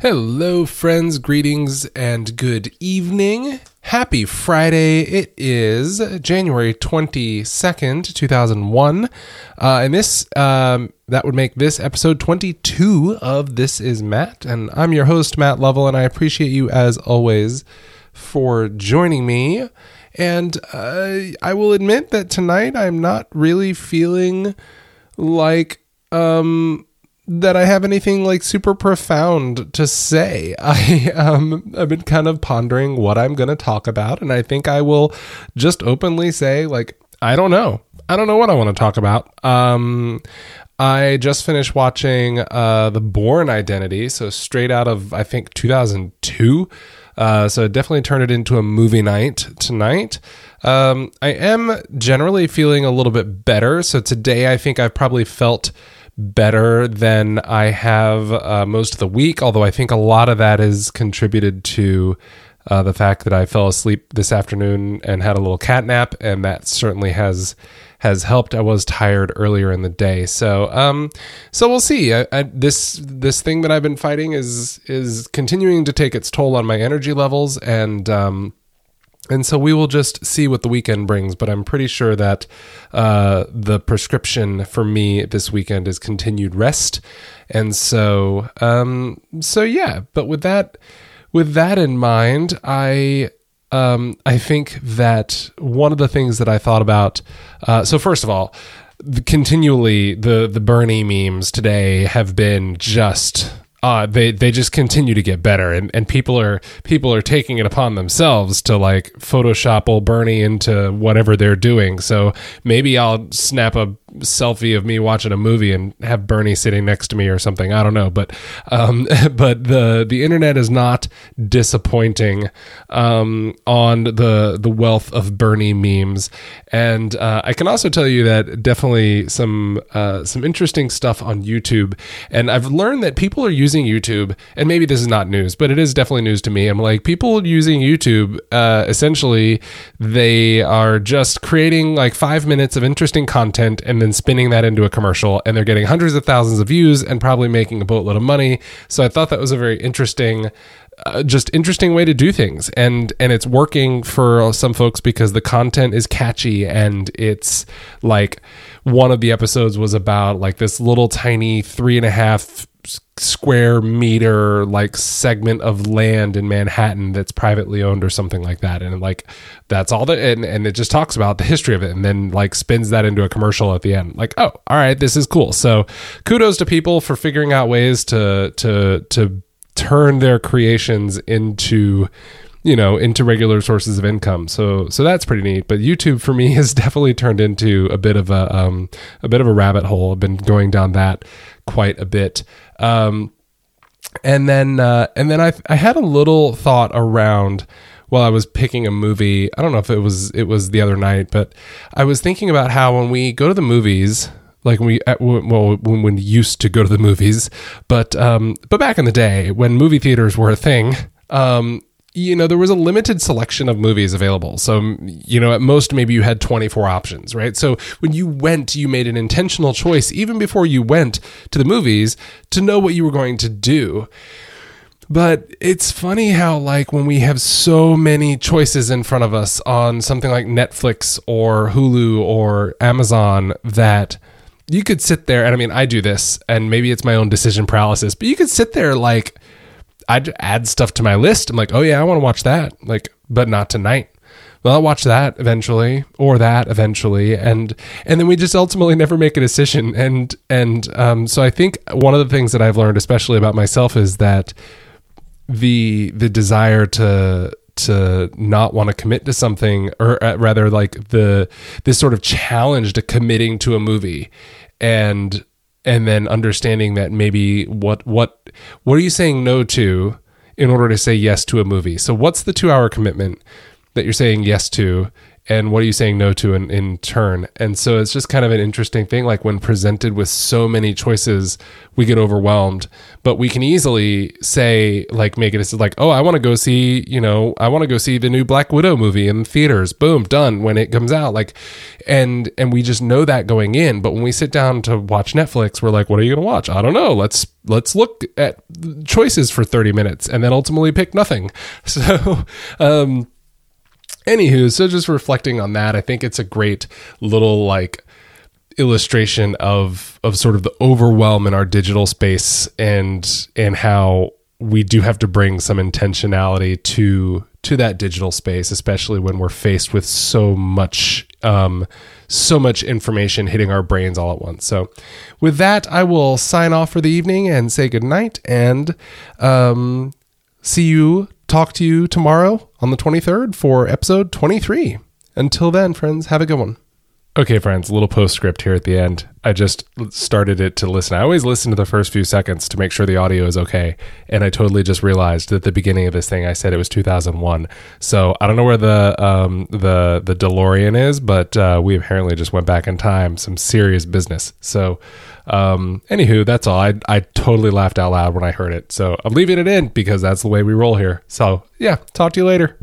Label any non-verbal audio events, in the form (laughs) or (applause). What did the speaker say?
Hello, friends, greetings, and good evening. Happy Friday. It is January 22nd, 2001. Uh, and this, um, that would make this episode 22 of This Is Matt. And I'm your host, Matt Lovell, and I appreciate you as always for joining me. And uh, I will admit that tonight I'm not really feeling like um that I have anything like super profound to say. (laughs) I um I've been kind of pondering what I'm going to talk about and I think I will just openly say like I don't know. I don't know what I want to talk about. Um I just finished watching uh The Bourne Identity, so straight out of I think 2002. Uh, so definitely turn it into a movie night tonight. Um, I am generally feeling a little bit better. So today I think I've probably felt better than I have uh, most of the week, although I think a lot of that is contributed to uh, the fact that I fell asleep this afternoon and had a little cat nap, and that certainly has has helped. I was tired earlier in the day, so um, so we'll see. I, I, this this thing that I've been fighting is is continuing to take its toll on my energy levels, and um, and so we will just see what the weekend brings. But I'm pretty sure that uh, the prescription for me this weekend is continued rest. And so, um, so yeah. But with that, with that in mind, I um, I think that one of the things that I thought about. Uh, so first of all, continually the the Bernie memes today have been just uh, they they just continue to get better, and, and people are people are taking it upon themselves to like Photoshop old Bernie into whatever they're doing. So maybe I'll snap a selfie of me watching a movie and have Bernie sitting next to me or something. I don't know, but um, (laughs) but the the internet is not disappointing um, on the the wealth of Bernie memes, and uh, I can also tell you that definitely some uh, some interesting stuff on YouTube, and I've learned that people are using YouTube, and maybe this is not news, but it is definitely news to me. I'm like people using YouTube, uh, essentially they are just creating like five minutes of interesting content and then spinning that into a commercial and they're getting hundreds of thousands of views and probably making a boatload of money so i thought that was a very interesting uh, just interesting way to do things and and it's working for some folks because the content is catchy and it's like one of the episodes was about like this little tiny three and a half square meter like segment of land in Manhattan that's privately owned or something like that. And like that's all that and, and it just talks about the history of it and then like spins that into a commercial at the end. Like oh all right this is cool. So kudos to people for figuring out ways to to to turn their creations into you know into regular sources of income. So so that's pretty neat. But youtube for me (laughs) has definitely turned into a bit of a um a bit of a rabbit hole. I've been going down that quite a bit um and then uh and then i i had a little thought around while I was picking a movie. I don't know if it was it was the other night, but I was thinking about how when we go to the movies, like we well when we used to go to the movies, but um, but back in the day when movie theaters were a thing, um, you know there was a limited selection of movies available. So you know at most maybe you had 24 options, right? So when you went, you made an intentional choice even before you went to the movies to know what you were going to do. But it's funny how, like, when we have so many choices in front of us on something like Netflix or Hulu or Amazon, that you could sit there. And I mean, I do this, and maybe it's my own decision paralysis, but you could sit there, like, I'd add stuff to my list. I'm like, oh, yeah, I want to watch that. Like, but not tonight. Well, I'll watch that eventually, or that eventually, and and then we just ultimately never make a decision. And and um, so I think one of the things that I've learned, especially about myself, is that the the desire to to not want to commit to something or uh, rather like the this sort of challenge to committing to a movie and and then understanding that maybe what what what are you saying no to in order to say yes to a movie? So what's the 2 hour commitment that you're saying yes to and what are you saying no to in, in turn? And so it's just kind of an interesting thing like when presented with so many choices we get overwhelmed. But we can easily say like make it like oh i want to go see you know i want to go see the new black widow movie in theaters. Boom done when it comes out. Like and and we just know that going in. But when we sit down to watch netflix we're like what are you going to watch? I don't know. Let's let's look at choices for 30 minutes and then ultimately pick nothing. (laughs) So um anywho, so just reflecting on that, I think it's a great little like illustration of of sort of the overwhelm in our digital space and and how we do have to bring some intentionality to to that digital space, especially when we're faced with so much um, so much information hitting our brains all at once. So, with that, I will sign off for the evening and say good night and um, see you talk to you tomorrow on the 23rd for episode 23. Until then, friends, have a good one. Okay, friends, a little postscript here at the end. I just started it to listen. I always listen to the first few seconds to make sure the audio is okay. And I totally just realized at the beginning of this thing I said it was 2001. So I don't know where the um, the the DeLorean is, but uh, we apparently just went back in time. Some serious business. So um, anywho, that's all. I I totally laughed out loud when I heard it. So I'm leaving it in because that's the way we roll here. So yeah, talk to you later.